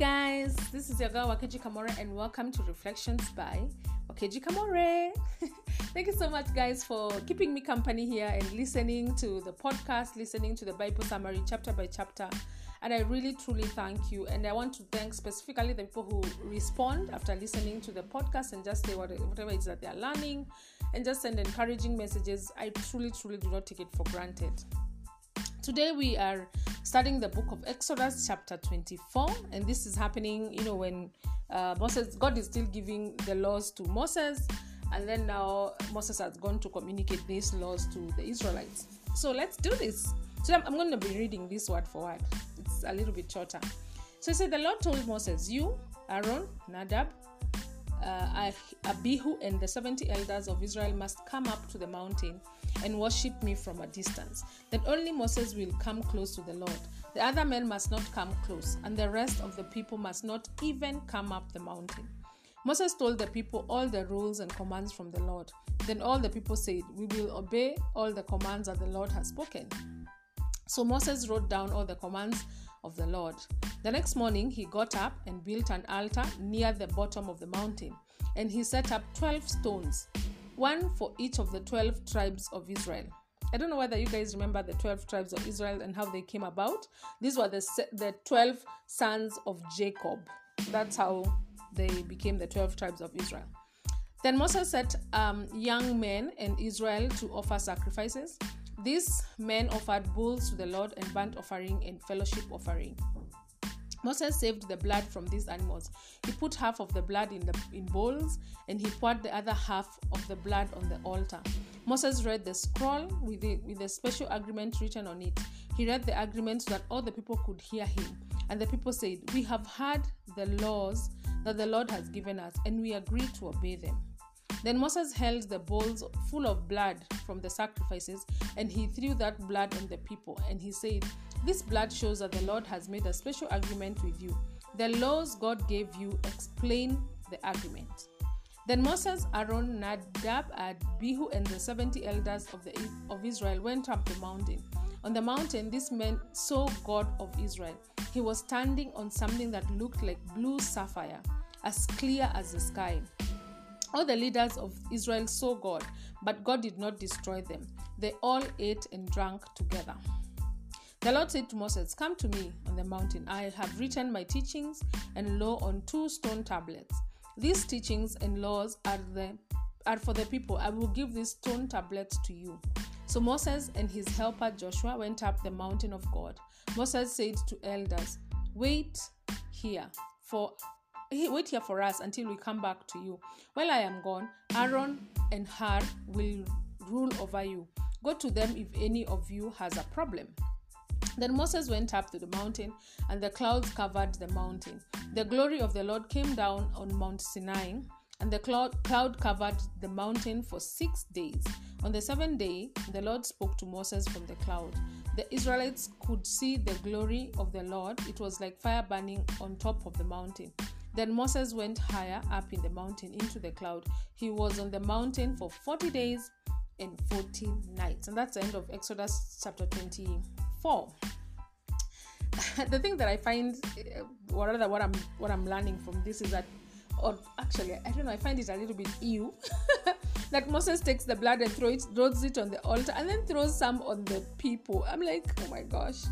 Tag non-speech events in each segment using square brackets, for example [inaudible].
guys, this is your girl Wakeji Kamore, and welcome to Reflections by Wakeji Kamore. [laughs] Thank you so much, guys, for keeping me company here and listening to the podcast, listening to the Bible summary chapter by chapter. And I really truly thank you. And I want to thank specifically the people who respond after listening to the podcast and just say whatever it is that they are learning and just send encouraging messages. I truly, truly do not take it for granted. Today we are studying the book of Exodus, chapter 24, and this is happening, you know, when uh, Moses, God is still giving the laws to Moses, and then now Moses has gone to communicate these laws to the Israelites. So let's do this. So I'm, I'm going to be reading this word for word. It's a little bit shorter. So he said, The Lord told Moses, You, Aaron, Nadab, uh, Abihu, and the 70 elders of Israel must come up to the mountain and worship me from a distance. Then only Moses will come close to the Lord. The other men must not come close, and the rest of the people must not even come up the mountain. Moses told the people all the rules and commands from the Lord. Then all the people said, We will obey all the commands that the Lord has spoken. So Moses wrote down all the commands of the Lord. The next morning he got up and built an altar near the bottom of the mountain, and he set up 12 stones one for each of the 12 tribes of Israel. I don't know whether you guys remember the 12 tribes of Israel and how they came about. These were the, the 12 sons of Jacob. That's how they became the 12 tribes of Israel. Then Moses set um, young men in Israel to offer sacrifices. These men offered bulls to the Lord and burnt offering and fellowship offering. Moses saved the blood from these animals. He put half of the blood in the in bowls and he poured the other half of the blood on the altar. Moses read the scroll with the, with a special agreement written on it. He read the agreement so that all the people could hear him. And the people said, "We have heard the laws that the Lord has given us and we agree to obey them." Then Moses held the bowls full of blood from the sacrifices, and he threw that blood on the people. And he said, This blood shows that the Lord has made a special agreement with you. The laws God gave you explain the agreement. Then Moses, Aaron, Nadab, Abihu, and the 70 elders of, the, of Israel went up the mountain. On the mountain, this man saw God of Israel. He was standing on something that looked like blue sapphire, as clear as the sky. All the leaders of Israel saw God, but God did not destroy them. They all ate and drank together. The Lord said to Moses, Come to me on the mountain. I have written my teachings and law on two stone tablets. These teachings and laws are, the, are for the people. I will give these stone tablets to you. So Moses and his helper Joshua went up the mountain of God. Moses said to elders, Wait here, for wait here for us until we come back to you. While I am gone, Aaron and Hur will rule over you. Go to them if any of you has a problem. Then Moses went up to the mountain, and the clouds covered the mountain. The glory of the Lord came down on Mount Sinai, and the cloud covered the mountain for six days. On the seventh day, the Lord spoke to Moses from the cloud. The Israelites could see the glory of the Lord. It was like fire burning on top of the mountain. Then Moses went higher up in the mountain into the cloud. He was on the mountain for 40 days and 40 nights. And that's the end of Exodus chapter 24. [laughs] the thing that I find, eh, or rather what I'm what I'm learning from this is that, or actually I don't know, I find it a little bit ew [laughs] that Moses takes the blood and it, throws it on the altar and then throws some on the people. I'm like, oh my gosh,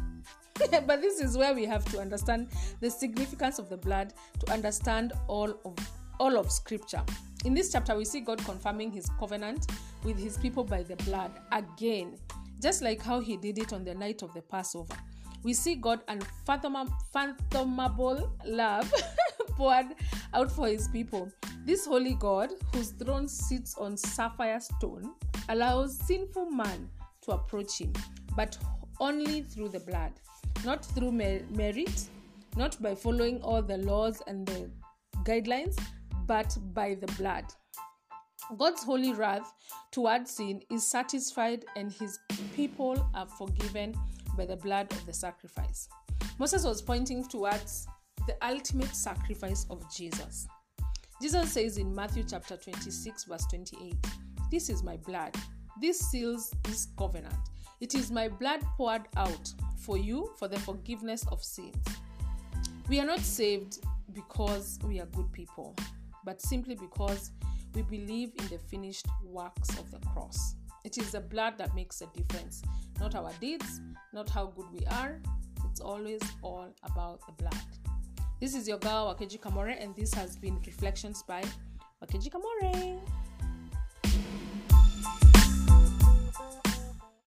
[laughs] but this is where we have to understand the significance of the blood to understand all of all of scripture. In this chapter we see god confirming his covenant with his people by the blood again just like how he did it on the night of the passover. We see god unfathomable love [laughs] poured out for his people. This holy god whose throne sits on sapphire stone allows sinful man to approach him but only through the blood not through merit, not by following all the laws and the guidelines, but by the blood. God's holy wrath towards sin is satisfied, and his people are forgiven by the blood of the sacrifice. Moses was pointing towards the ultimate sacrifice of Jesus. Jesus says in Matthew chapter 26, verse 28, This is my blood. This seals this covenant. It is my blood poured out for you for the forgiveness of sins. We are not saved because we are good people, but simply because we believe in the finished works of the cross. It is the blood that makes a difference, not our deeds, not how good we are. It's always all about the blood. This is your girl Wakeji Kamore, and this has been Reflections by Wakeji Kamore.